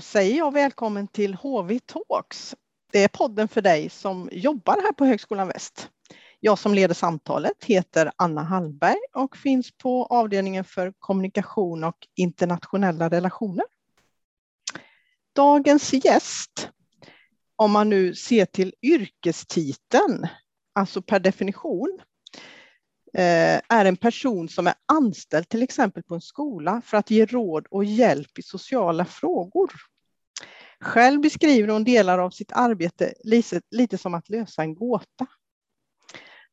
Säger jag välkommen till HV Talks. Det är podden för dig som jobbar här på Högskolan Väst. Jag som leder samtalet heter Anna Hallberg och finns på avdelningen för kommunikation och internationella relationer. Dagens gäst, om man nu ser till yrkestiteln, alltså per definition, är en person som är anställd till exempel på en skola för att ge råd och hjälp i sociala frågor. Själv beskriver hon delar av sitt arbete lite, som att lösa en gåta.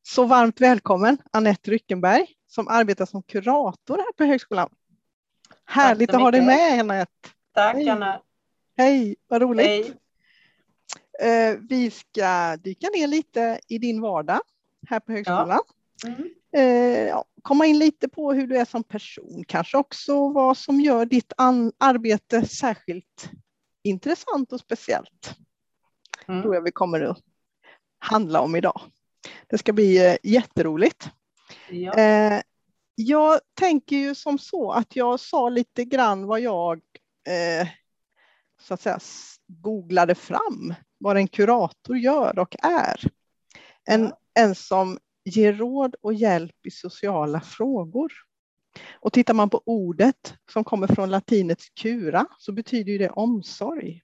Så varmt välkommen Annette Ryckenberg som arbetar som kurator här på högskolan. Härligt att ha dig med Annette. Tack Hej. Anna. Hej, vad roligt. Hej. Eh, vi ska dyka ner lite i din vardag här på högskolan. Ja. Mm. Eh, komma in lite på hur du är som person, kanske också vad som gör ditt arbete särskilt intressant och speciellt. Mm. tror jag vi kommer att handla om idag. Det ska bli eh, jätteroligt. Ja. Eh, jag tänker ju som så att jag sa lite grann vad jag eh, så att säga googlade fram vad en kurator gör och är. En, ja. en som ger råd och hjälp i sociala frågor. Och tittar man på ordet som kommer från latinets cura så betyder det omsorg.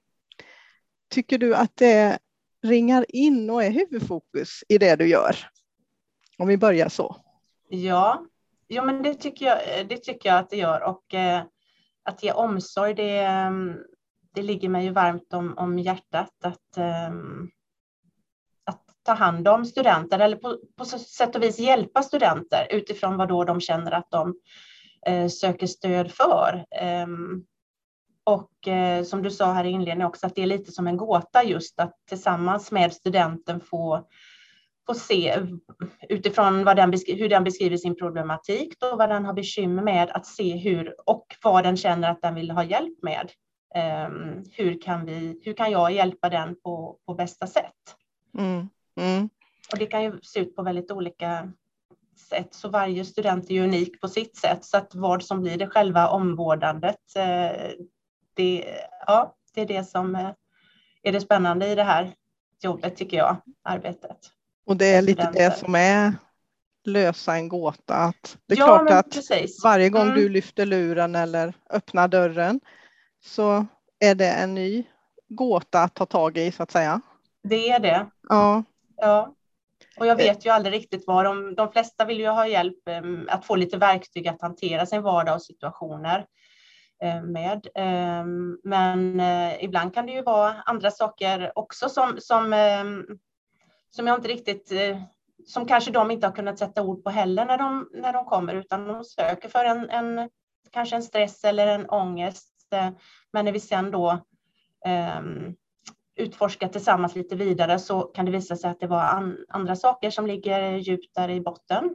Tycker du att det ringar in och är huvudfokus i det du gör? Om vi börjar så. Ja, ja men det tycker jag, det tycker jag att det gör. Och eh, att ge omsorg, det, mm, det ligger mig ju varmt om, om hjärtat. Att, eh, ta hand om studenter eller på, på sätt och vis hjälpa studenter utifrån vad då de känner att de eh, söker stöd för. Eh, och eh, som du sa här i inledningen också att det är lite som en gåta just att tillsammans med studenten få, få se utifrån vad den hur den beskriver sin problematik och vad den har bekymmer med att se hur och vad den känner att den vill ha hjälp med. Um, hur, kan vi, hur kan jag hjälpa den på, på bästa sätt? Mm. Mm. Och det kan ju se ut på väldigt olika sätt, så varje student är ju unik på sitt sätt. Så att vad som blir det själva omvårdandet, eh, det, ja, det är det som eh, är det spännande i det här jobbet tycker jag, arbetet. Och det är lite det som är lösa en gåta. Att det är ja, klart att precis. varje gång mm. du lyfter luren eller öppnar dörren så är det en ny gåta att ta tag i så att säga. Det är det. Ja. Ja, och jag vet ju aldrig riktigt vad de, de flesta vill ju ha hjälp um, att få lite verktyg att hantera sin vardag och situationer uh, med. Um, men uh, ibland kan det ju vara andra saker också som, som, um, som jag inte riktigt som kanske de inte har kunnat sätta ord på heller när de, när de kommer, utan de söker för en, en kanske en stress eller en ångest. Men när vi sen då um, utforska tillsammans lite vidare så kan det visa sig att det var an, andra saker som ligger djupt där i botten.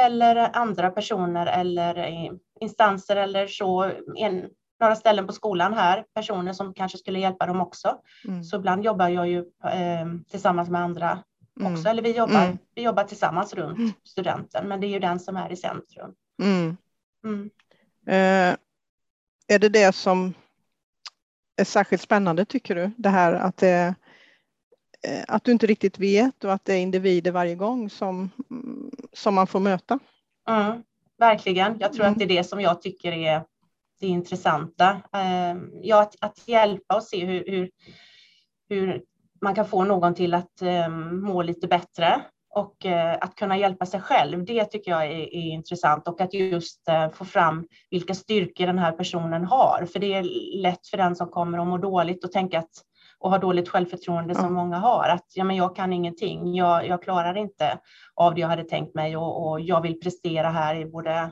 Eller andra personer eller instanser eller så, en, några ställen på skolan här, personer som kanske skulle hjälpa dem också. Mm. Så ibland jobbar jag ju eh, tillsammans med andra mm. också, eller vi jobbar, mm. vi jobbar tillsammans runt mm. studenten, men det är ju den som är i centrum. Mm. Mm. Eh, är det det som är särskilt spännande tycker du? Det här att, det, eh, att du inte riktigt vet och att det är individer varje gång som, som man får möta. Mm, verkligen. Jag tror mm. att det är det som jag tycker är det intressanta. Ehm, ja, att, att hjälpa och se hur, hur, hur man kan få någon till att um, må lite bättre och uh, att kunna hjälpa sig själv. Det tycker jag är, är intressant och att just uh, få fram vilka styrkor den här personen har. För det är lätt för den som kommer och mår dåligt och tänka att och har dåligt självförtroende som många har. Att ja, men jag kan ingenting, jag, jag klarar inte av det jag hade tänkt mig och, och jag vill prestera här i både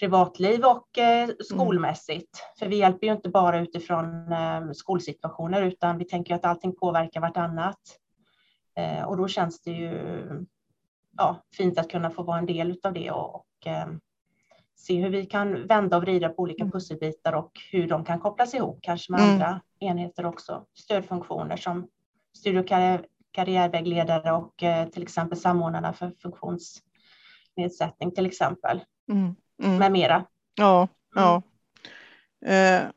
privatliv och eh, mm. skolmässigt. Mm. För vi hjälper ju inte bara utifrån eh, skolsituationer utan vi tänker att allting påverkar vartannat. Eh, och då känns det ju ja, fint att kunna få vara en del av det och, och eh, se hur vi kan vända och vrida på olika mm. pusselbitar och hur de kan kopplas ihop, kanske med mm. andra enheter också. Stödfunktioner som studie och karriärvägledare och eh, till exempel samordnarna för funktionsnedsättning till exempel. Mm. Mm. Med mera. Ja, ja. Mm. Eh,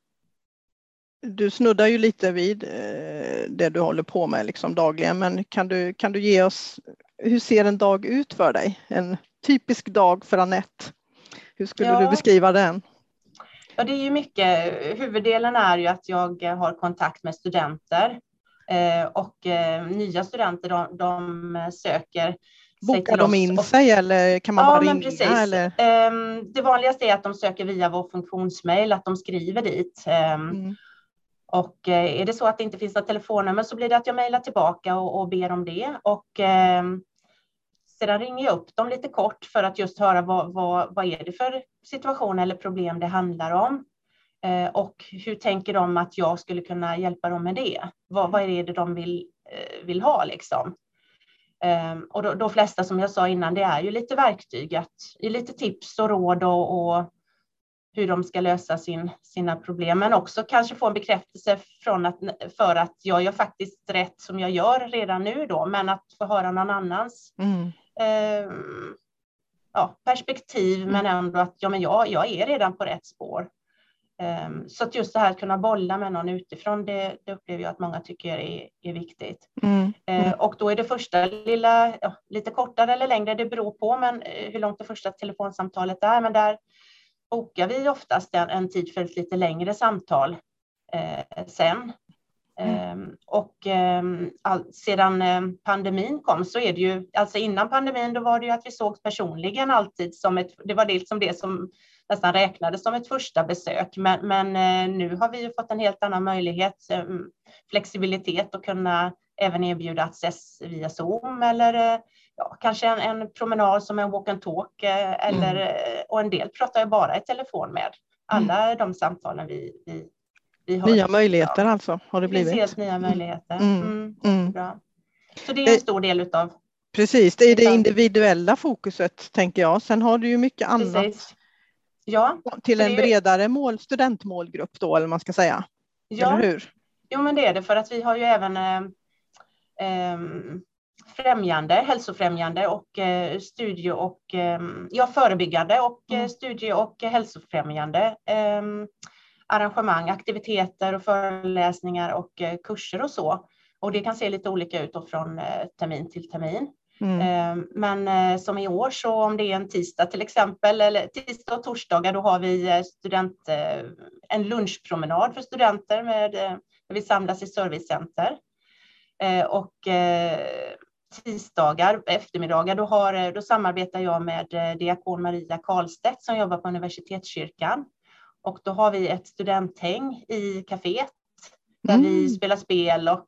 du snuddar ju lite vid eh, det du håller på med liksom dagligen, men kan du, kan du ge oss, hur ser en dag ut för dig? En typisk dag för Annette. Hur skulle ja. du beskriva den? Ja, det är ju mycket, huvuddelen är ju att jag har kontakt med studenter eh, och eh, nya studenter de, de söker Bokar de in sig eller kan man ja, bara ringa? Precis. Eller? Um, det vanligaste är att de söker via vår funktionsmail, att de skriver dit. Um, mm. Och eh, är det så att det inte finns något telefonnummer så blir det att jag mejlar tillbaka och, och, ber om det. Och eh, sedan ringer jag upp dem lite kort för att just höra vad, vad, vad är det för situation eller problem det handlar om. Eh, och hur tänker de att jag skulle kunna hjälpa dem med det? Vad, vad är det de vill, eh, vill ha liksom? Ehm, och de, de flesta som jag sa innan, det är ju lite verktyg, att, lite tips och råd och, och, hur de ska lösa sin, sina problem, men också kanske få en bekräftelse från att, för att jag gör faktiskt rätt som jag gör redan nu då, men att få höra någon annans mm. um, ja, perspektiv, mm. men ändå att ja, men jag, jag är redan på rätt spår. Um, så att just det här att kunna bolla med någon utifrån, det, det upplever jag att många tycker är, är viktigt. Mm. Uh, och då är det första lilla, ja, lite kortare eller längre, det beror på men, uh, hur långt det första telefonsamtalet är, men där bokar vi oftast en, en tid för ett lite längre samtal uh, sen. Mm. Um, och um, all, sedan um, pandemin kom så är det ju, alltså innan pandemin då var det ju att vi såg personligen alltid som ett, det var liksom det som nästan räknades som ett första besök. Men, men eh, nu har vi fått en helt annan möjlighet, eh, flexibilitet att kunna även erbjuda access via Zoom eller eh, ja, kanske en, en, promenad som en walk and talk eller, mm. och en del pratar jag bara i telefon med. Alla mm. de samtalen vi, vi, vi har. Nya möjligheter alltså har det blivit. Helt nya möjligheter. Mm. mm. mm. Bra. Så det är en stor del utav Precis, det är det individuella fokuset tänker jag. Sen har du ju mycket annat Precis. Ja, till en bredare mål, studentmålgrupp då, eller man ska säga. Ja, eller hur? Jo, men det är det för att vi har ju även eh, eh, främjande, hälsofrämjande och eh, studie och eh, ja, förebyggande och eh, mm. studie och hälsofrämjande eh, arrangemang, aktiviteter och föreläsningar och eh, kurser och så. Och det kan se lite olika ut från termin till termin. Mm. Ehm, men som i år så om det är en tisdag till exempel, eller tisdag och torsdagar, då har vi student, en lunchpromenad för studenter med, där vi samlas i servicecenter. Och tisdagar, eftermiddagar, då, har, då samarbetar jag med diakon Maria Karlstedt som jobbar på Universitetskyrkan. Och då har vi ett studenthäng i kaféet där mm. vi spelar spel och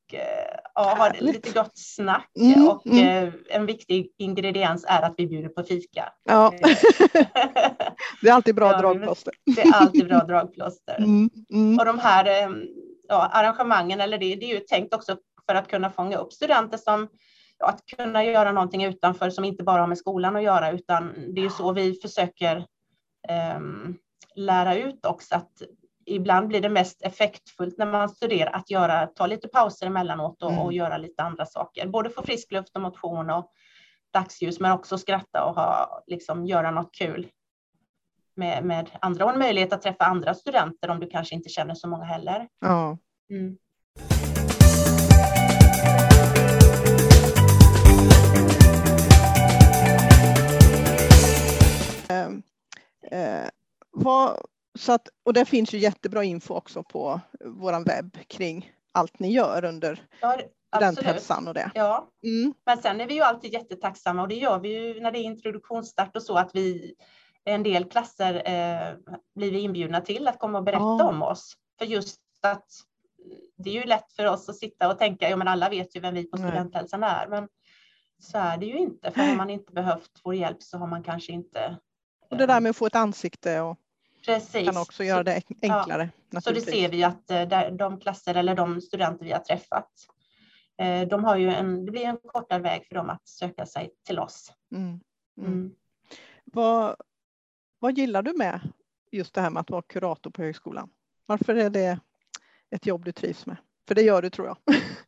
ja, har lite gott snack. Mm, och mm. Eh, en viktig ingrediens är att vi bjuder på fika. Ja. Eh. det är alltid bra ja, dragplåster. Det är alltid bra dragplåster. Mm, mm, och de här eh, ja, arrangemangen, eller det, det är ju tänkt också för att kunna fånga upp studenter som att kunna göra någonting utanför som inte bara har med skolan att göra, utan det är ju så vi försöker um, lära ut också att ibland blir det mest effektfullt när man studerar att göra, ta lite pauser emellanåt och, mm. och göra lite andra saker. Både få frisk luft och motion och dagsljus, men också skratta och ha, liksom, göra något kul med, med andra och en möjlighet att träffa andra studenter om du kanske inte känner så många heller. Ja. Mm. Vad, så att, och det finns ju jättebra info också på vår webb kring allt ni gör under ja, studenthälsan och det. Ja, mm. men sen är vi ju alltid jättetacksamma och det gör vi ju när det är introduktionsstart och så att vi en del klasser eh, blir vi inbjudna till att komma och berätta ja. om oss. För just att det är ju lätt för oss att sitta och tänka, ja men alla vet ju vem vi på studenthälsan är, men så är det ju inte. För har man inte behövt vår hjälp så har man kanske inte. Och det där med att få ett ansikte och Precis. kan också göra det enklare. Ja. Så det ser vi att eh, de klasser eller de studenter vi har träffat, eh, de har ju en, det blir en kortare väg för dem att söka sig till oss. Mm. Mm. Mm. Vad, vad gillar du med just det här med att vara kurator på högskolan? Varför är det ett jobb du trivs med? För det gör du tror jag.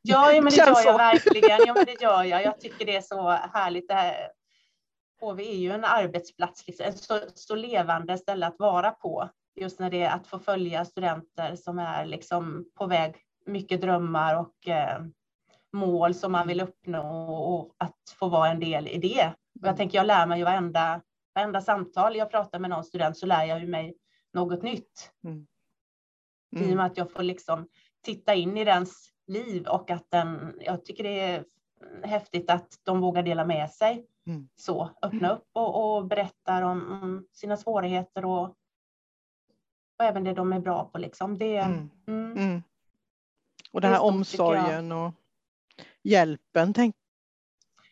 Ja, men det gör jag verkligen. Ja, men det gör jag. Jag tycker det är så härligt det här HV är ju en arbetsplats, liksom, ett så, så, levande ställe att vara på. just när det är att få följa studenter som är liksom på väg, mycket drömmar och eh, mål som man vill uppnå och att få vara en del i det. Och jag tänker, jag lär mig ju varenda, varenda samtal jag pratar med någon student så lär jag ju mig något nytt. Mm. Mm. I och med att jag får liksom titta in i dens liv och att den, jag tycker det är häftigt att de vågar dela med sig. Mm. Så, öppna upp och, och berättar om, om, sina svårigheter och, och även det de är bra på. Liksom. Det, mm. Mm. mm. Och den här stort, omsorgen och hjälpen tänk,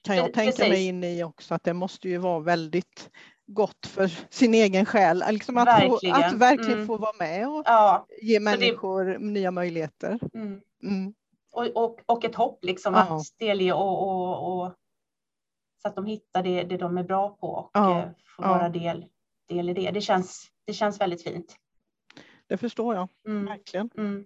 kan jag tänka Precis. mig in i också att det måste ju vara väldigt gott för sin egen själ. Liksom att, verkligen. Få, att verkligen mm. få vara med och ja. ge människor det... nya möjligheter. Mm. Mm. Och, och, och, ett hopp liksom ja. att delge och, och, och, så att de hittar det, det de är bra på och ja. Eh, får vara del, del i det. Det känns, det känns väldigt fint. Det förstår jag, mm. verkligen. Mm.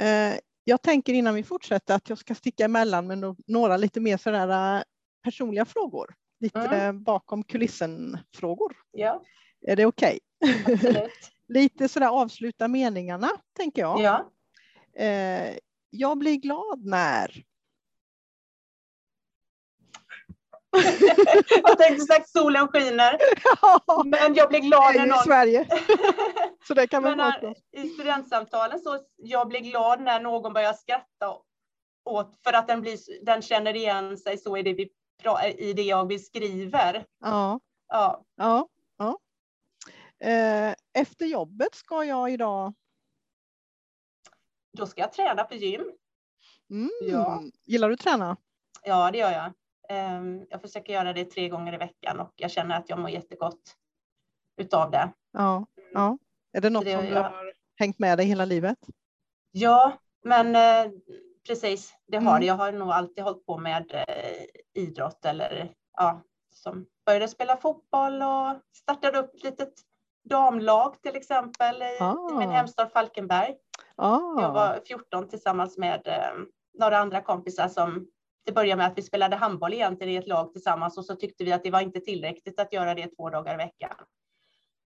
Eh, jag tänker innan vi fortsätter att jag ska sticka emellan med några lite mer sådär eh, personliga frågor. Lite mm. bakom kulissen-frågor. Ja. Är det okej? Okay? lite sådär avsluta meningarna, tänker jag. Ja. Eh, jag blir glad när jag tänkte sagt solen skiner. Ja, men jag blir glad när någon... i Sverige. Så det kan man när, I studentsamtalen så jag blir glad när någon börjar skratta åt för att den, blir, den känner igen sig så i det, vi, i det jag beskriver. Ja. Ja. ja, ja. Eh, efter jobbet ska jag idag? Då ska jag träna på gym. Mm. Ja. Gillar du att träna? Ja, det gör jag. Ehm, jag försöker göra det tre gånger i veckan och jag känner att jag mår jättegott utav det. Ja, ja. Är det något det, som du har hängt med dig hela livet? Ja, men eh, precis, det har mm. det. Jag har nog alltid hållit på med eh, idrott eller ja, som började spela fotboll och startade upp ett litet damlag till exempel i, ah. i min hemstad Falkenberg. Ah. Jag var 14 tillsammans med eh, några andra kompisar som det började med att vi spelade handboll egentligen i ett lag tillsammans och så tyckte vi att det var inte tillräckligt att göra det två dagar i veckan.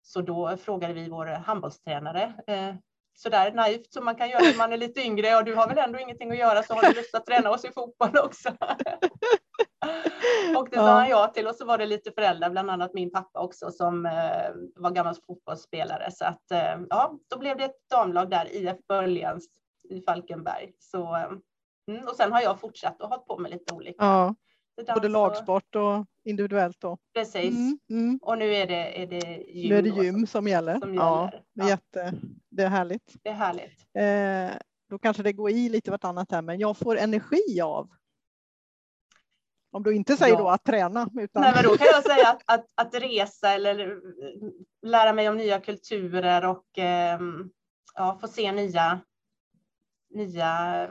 Så då frågade vi vår handbollstränare eh, sådär naivt som man kan göra när man är lite yngre. Och du har väl ändå ingenting att göra så har du lust att träna oss i fotboll också. och det sa han ja till och så var det lite föräldrar, bland annat min pappa också som eh, var gammal fotbollsspelare. Så att eh, ja, då blev det ett damlag där, IF Böljans i Falkenberg. Så eh, Mm, och sen har jag fortsatt och hållit på med lite olika. Ja, både lagsport och individuellt då. Precis. Mm, mm. Och nu är det, är det gym. Nu är det gym som gäller. Som ja, Det, är. Jätte, det är härligt. Det är härligt. Eh, då kanske det går i lite vartannat här, men jag får energi av om du inte säger ja. då att träna. Utan... Nej, men då kan jag säga att, att, att resa eller lära mig om nya kulturer och eh, ja, få se nya, nya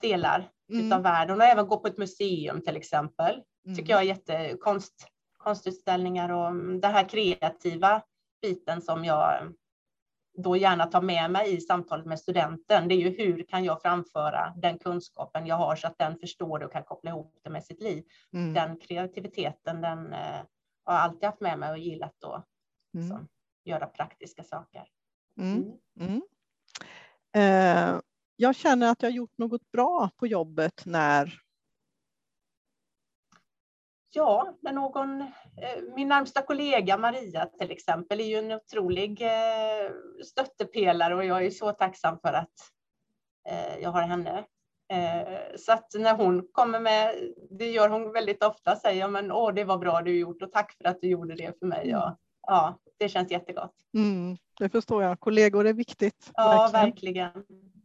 delar mm. av världen och även gå på ett museum till exempel. Mm. tycker jag är jättekonst, konstutställningar och den här kreativa biten som jag då gärna tar med mig i samtalet med studenten. Det är ju hur kan jag framföra den kunskapen jag har så att den förstår det och kan koppla ihop det med sitt liv. Mm. Den kreativiteten, den eh, har jag alltid haft med mig och gillat att mm. liksom, göra praktiska saker. Mm. Mm. mm. Eh, jag känner att jag gjort något bra på jobbet när? Ja, när någon, eh, min närmsta kollega Maria till exempel är ju en otrolig eh, stöttepelare och jag är så tacksam för att eh, jag har henne. Så att när hon kommer med, det gör hon väldigt ofta, säger men åh det var bra du gjort och tack för att du gjorde det för mig. Och, ja, det känns jättegott. Mm, det förstår jag, kollegor är viktigt. Ja, verkligen. verkligen.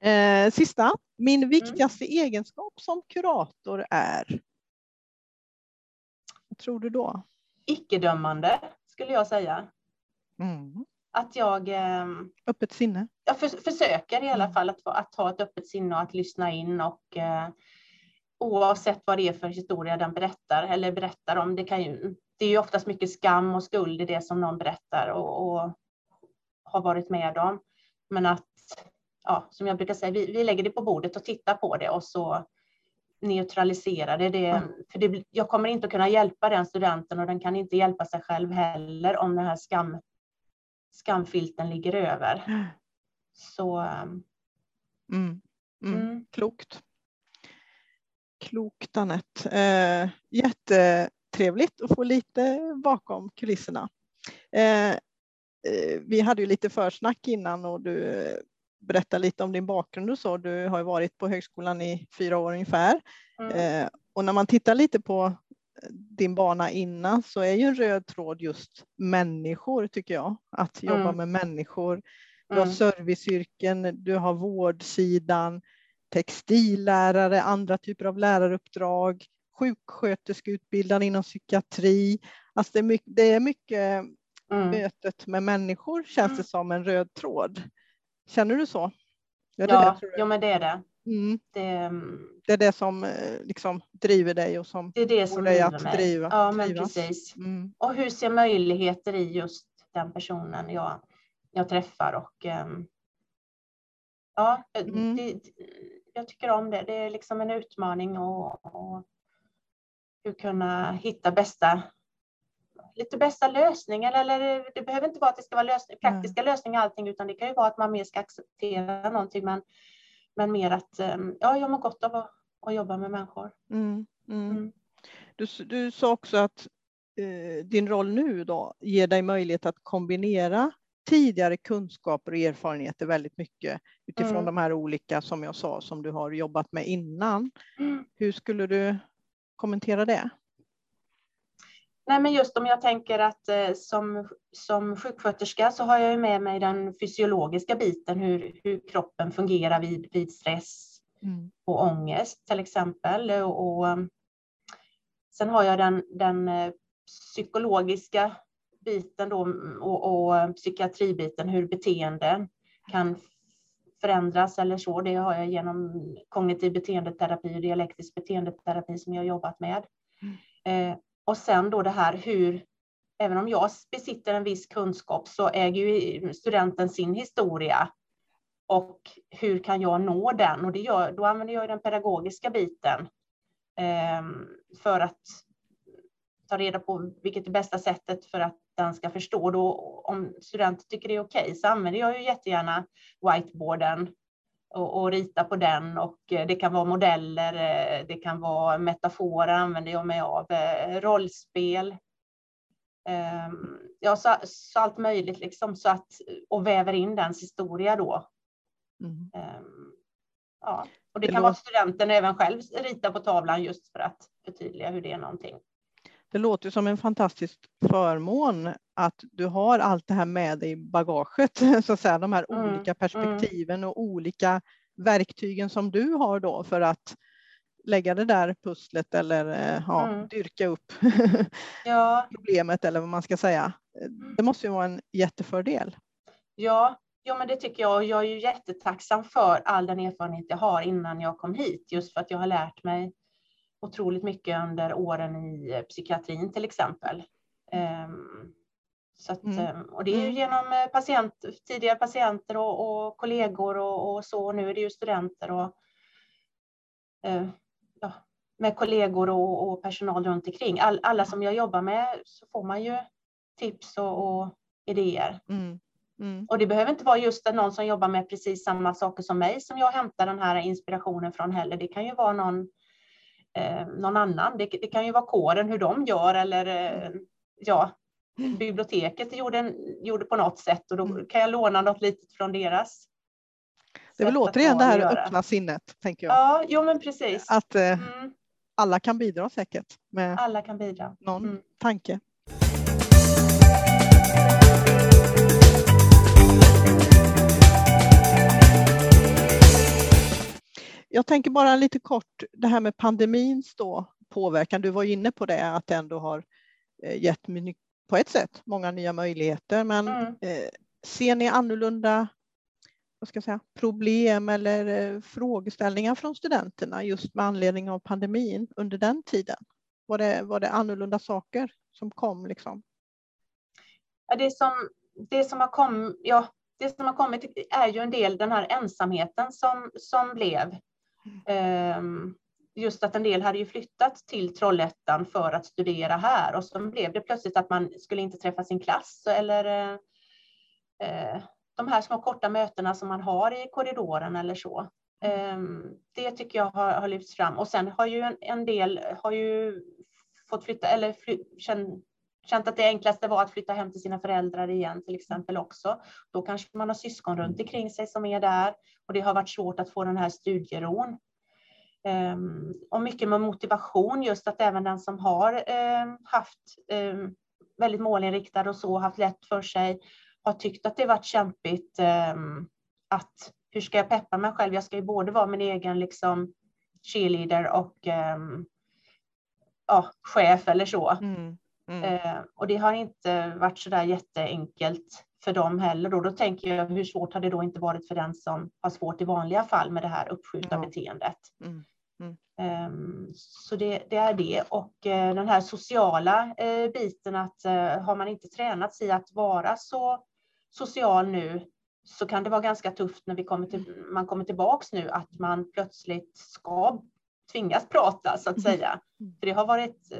Eh, sista, min mm. viktigaste mm. egenskap som kurator är? Vad tror du då? Icke-dömande skulle jag säga. Mm. Att jag... Eh, öppet sinne? Jag för, försöker i alla mm. fall att, att ha ett öppet sinne och att lyssna in och eh, oavsett vad det är för historia den berättar eller berättar om. Det, kan ju, det är ju oftast mycket skam och skuld i det som någon berättar och, och har varit med om. Men att ja, som jag brukar säga, vi, vi lägger det på bordet och tittar på det och så neutralisera det. det mm. för det, jag kommer inte att kunna hjälpa den studenten och den kan inte hjälpa sig själv heller om den här skam, skamfilten ligger över. Så... Ehm, mm. Mm. mm. Klokt. Klokt Anette. Eh, jättetrevligt att få lite bakom kulisserna. Eh, eh, vi hade ju lite försnack innan och du berättade lite om din bakgrund och så. Du har ju varit på högskolan i fyra år ungefär. Mm. Eh, och när man tittar lite på din bana innan så är ju en röd tråd just människor tycker jag. Att jobba mm. med människor. Du har mm. serviceyrken, du har vårdsidan, textillärare, andra typer av läraruppdrag, sjuksköterskeutbildad inom psykiatri. Alltså det är mycket, det är mycket mm. mötet med människor känns mm. det som en röd tråd. Känner du så? Är ja, det, ja, men det är det. Mm. Det, mm. det, är det som eh, liksom driver dig och som det är det som dig att mig. driva. Ja, men precis. Mm. Och hur ser möjligheter i just den personen jag, jag träffar och um, ja, mm. det, jag tycker om det. Det är liksom en utmaning och, och hur kunna hitta bästa lite bästa lösningar eller det behöver inte vara att det ska vara lösning, praktiska mm. lösningar allting utan det kan ju vara att man mer ska acceptera någonting men, men mer att ehm, ja, jag mår gott av att, att jobba med människor. Mm, mm. mm. Du, du sa också att eh, din roll nu då ger dig möjlighet att kombinera tidigare kunskaper och erfarenheter väldigt mycket utifrån mm. de här olika som jag sa som du har jobbat med innan. Mm. Hur skulle du kommentera det? Nej, men just om jag tänker att eh, som, som sjuksköterska så har jag med mig den fysiologiska biten, hur, hur kroppen fungerar vid, vid stress mm. och ångest till exempel. Och, och, sen har jag den, den eh, psykologiska biten då, och, och psykiatribiten, hur beteenden kan förändras eller så. Det har jag genom kognitiv beteendeterapi och dialektisk beteendeterapi som jag har jobbat med. Mm. Eh, och sen då det här hur, även om jag besitter en viss kunskap så äger ju studenten sin historia. Och hur kan jag nå den? Och det gör, då använder jag den pedagogiska biten eh, för att ta reda på vilket är bästa sättet för att den ska förstå. Då, om studenten tycker det är okej okay, så använder jag ju jättegärna whiteboarden och, och, rita på den och eh, det kan vara modeller, eh, det kan vara metaforer använder jag mig av, eh, rollspel. Ehm, ja, så, så allt möjligt liksom så att och väver in dens historia då. Mm. Ehm, ja, och det, det kan vara att studenten även själv rita på tavlan just för att förtydliga hur det är någonting. Det låter som en fantastisk förmån att du har allt det här med dig i bagaget, så att säga, de här mm. olika mm. perspektiven och olika verktygen som du har då för att lägga det där pusslet eller eh, ja, mm. dyrka upp ja. problemet eller vad man ska säga. Det måste ju vara en jättefördel. Ja, ja men det tycker jag. Jag är ju jättetacksam för all den erfarenhet jag har innan jag kom hit, just för att jag har lärt mig otroligt mycket under åren i eh, psykiatrin till exempel. Um, så att, mm. Ehm, och det är ju mm. genom eh, patient, tidigare patienter och, och kollegor och, och, så. Nu är det ju studenter och uh, ja, med kollegor och, och, personal runt omkring. All, alla som jag jobbar med så får man ju tips och, och idéer. Mm. Mm. Och det behöver inte vara just någon som jobbar med precis samma saker som mig som jag hämtar den här inspirationen från heller. Det kan ju vara någon eh, någon annan. Det, det, kan ju vara kåren, hur de gör eller eh, ja, biblioteket gjorde, gjorde på något sätt och då mm. kan jag låna något litet från deras. Det är väl återigen det här öppna sinnet, tänker jag. Ja, jo men precis. Att eh, mm. alla kan bidra säkert med alla kan bidra. någon mm. tanke. Jag tänker bara lite kort det här med pandemins då, påverkan. Du var inne på det att det ändå har eh, gett på ett sätt många nya möjligheter. Men mm. eh, ser ni annorlunda vad ska jag säga, problem eller eh, frågeställningar från studenterna just med anledning av pandemin under den tiden? Var det, var det annorlunda saker som kom? Liksom? Det, som, det, som har kom, ja, det som har kommit är ju en del den här ensamheten som, som blev. Ehm, just att en del hade ju flyttat till Trollhättan för att studera här och så blev det plötsligt att man skulle inte träffa sin klass eller eh, eh, de här små korta mötena som man har i korridoren eller så. Ehm, det tycker jag har, har lyfts fram och sen har ju en, en del har ju fått flytta eller fly, känt, känt att det enklaste var att flytta hem till sina föräldrar igen till exempel också. Då kanske man har syskon runt omkring sig som är där och det har varit svårt att få den här studieron. Um, och mycket med motivation, just att även den som har um, haft um, väldigt målinriktad och så, haft lätt för sig, har tyckt att det varit kämpigt att hur ska jag peppa mig själv? Jag ska ju både vara min egen liksom, cheerleader och ja, chef eller så. Mm. Mm. Uh, och det har inte varit så där jätteenkelt för dem heller. Då, då tänker jag hur svårt har det då inte varit för den som har svårt i vanliga fall med det här uppskjutna ja. beteendet. Mm. Mm. Um, så det, det, är det och uh, den här sociala uh, biten att uh, har man inte tränat sig att vara så social nu så kan det vara ganska tufft när vi kommer till, man kommer tillbaks nu att man plötsligt ska tvingas prata så att mm. säga. För det har varit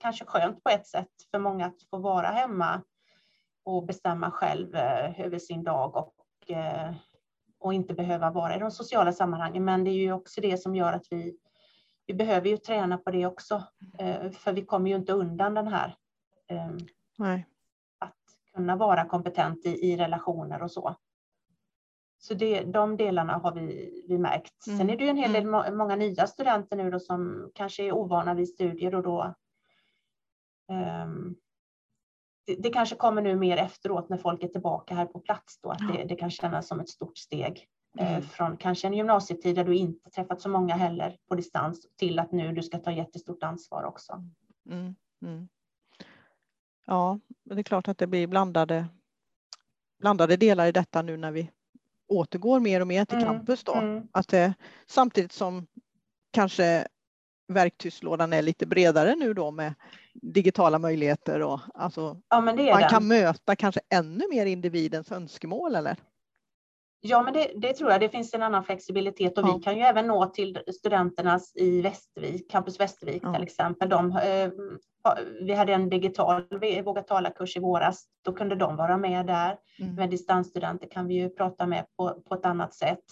kanske skönt på ett sätt för många att få vara hemma och bestämma själv eh, över sin dag och, eh, och inte behöva vara i de sociala sammanhangen. Men det är ju också det som gör att vi, vi behöver ju träna på det också. Eh, för vi kommer ju inte undan den här. Nej. Att kunna vara kompetent i, i relationer och så. Så det, de delarna har vi, vi märkt. Mm. Sen är det ju en hel del, mm. många nya studenter nu då som kanske är ovana vid studier och då um, det, det, kanske kommer nu mer efteråt när folk är tillbaka här på plats då, att det, det, kan kännas som ett stort steg. Eh, mm. från kanske en gymnasietid där du inte träffat så många heller på distans till att nu du ska ta jättestort ansvar också. Mm. Mm. Ja, det är klart att det blir blandade, blandade delar i detta nu när vi återgår mer och mer till mm. campus då. Mm. Att det, samtidigt som kanske verktygslådan är lite bredare nu då med digitala möjligheter och alltså ja, man den. kan möta kanske ännu mer individens önskemål eller? Ja, men det, det, tror jag. Det finns en annan flexibilitet och ja. vi kan ju även nå till studenternas i Västervik, Campus Västervik ja. till exempel. De, eh, vi hade en digital Våga tala-kurs i våras. Då kunde de vara med där. Mm. Men distansstudenter kan vi ju prata med på, på ett annat sätt.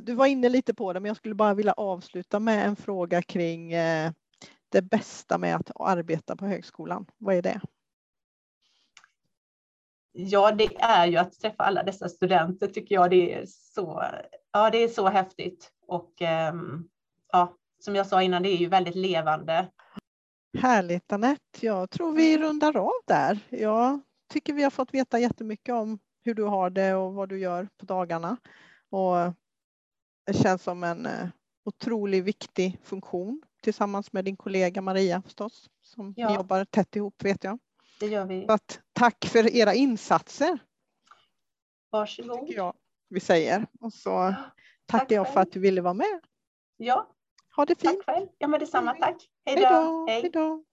Du var inne lite på det, men jag skulle bara vilja avsluta med en fråga kring eh, det bästa med att arbeta på högskolan. Vad är det? Ja, det är ju att träffa alla dessa studenter tycker jag. Det är så, ja, det är så häftigt och ehm, ja, som jag sa innan, det är ju väldigt levande. Härligt Anette. Jag tror vi rundar av där. Jag tycker vi har fått veta jättemycket om hur du har det och vad du gör på dagarna. Och det känns som en eh, otroligt viktig funktion tillsammans med din kollega Maria förstås, som ja. jobbar tätt ihop vet jag. Det gör vi. Så att, tack för era insatser. Varsågod. Tycker jag vi säger. Och så tackar tack jag för att du ville vara med. Ja. Ha det fint. Tack själv. Ja, men detsamma. Tack. Hej då. Hej då.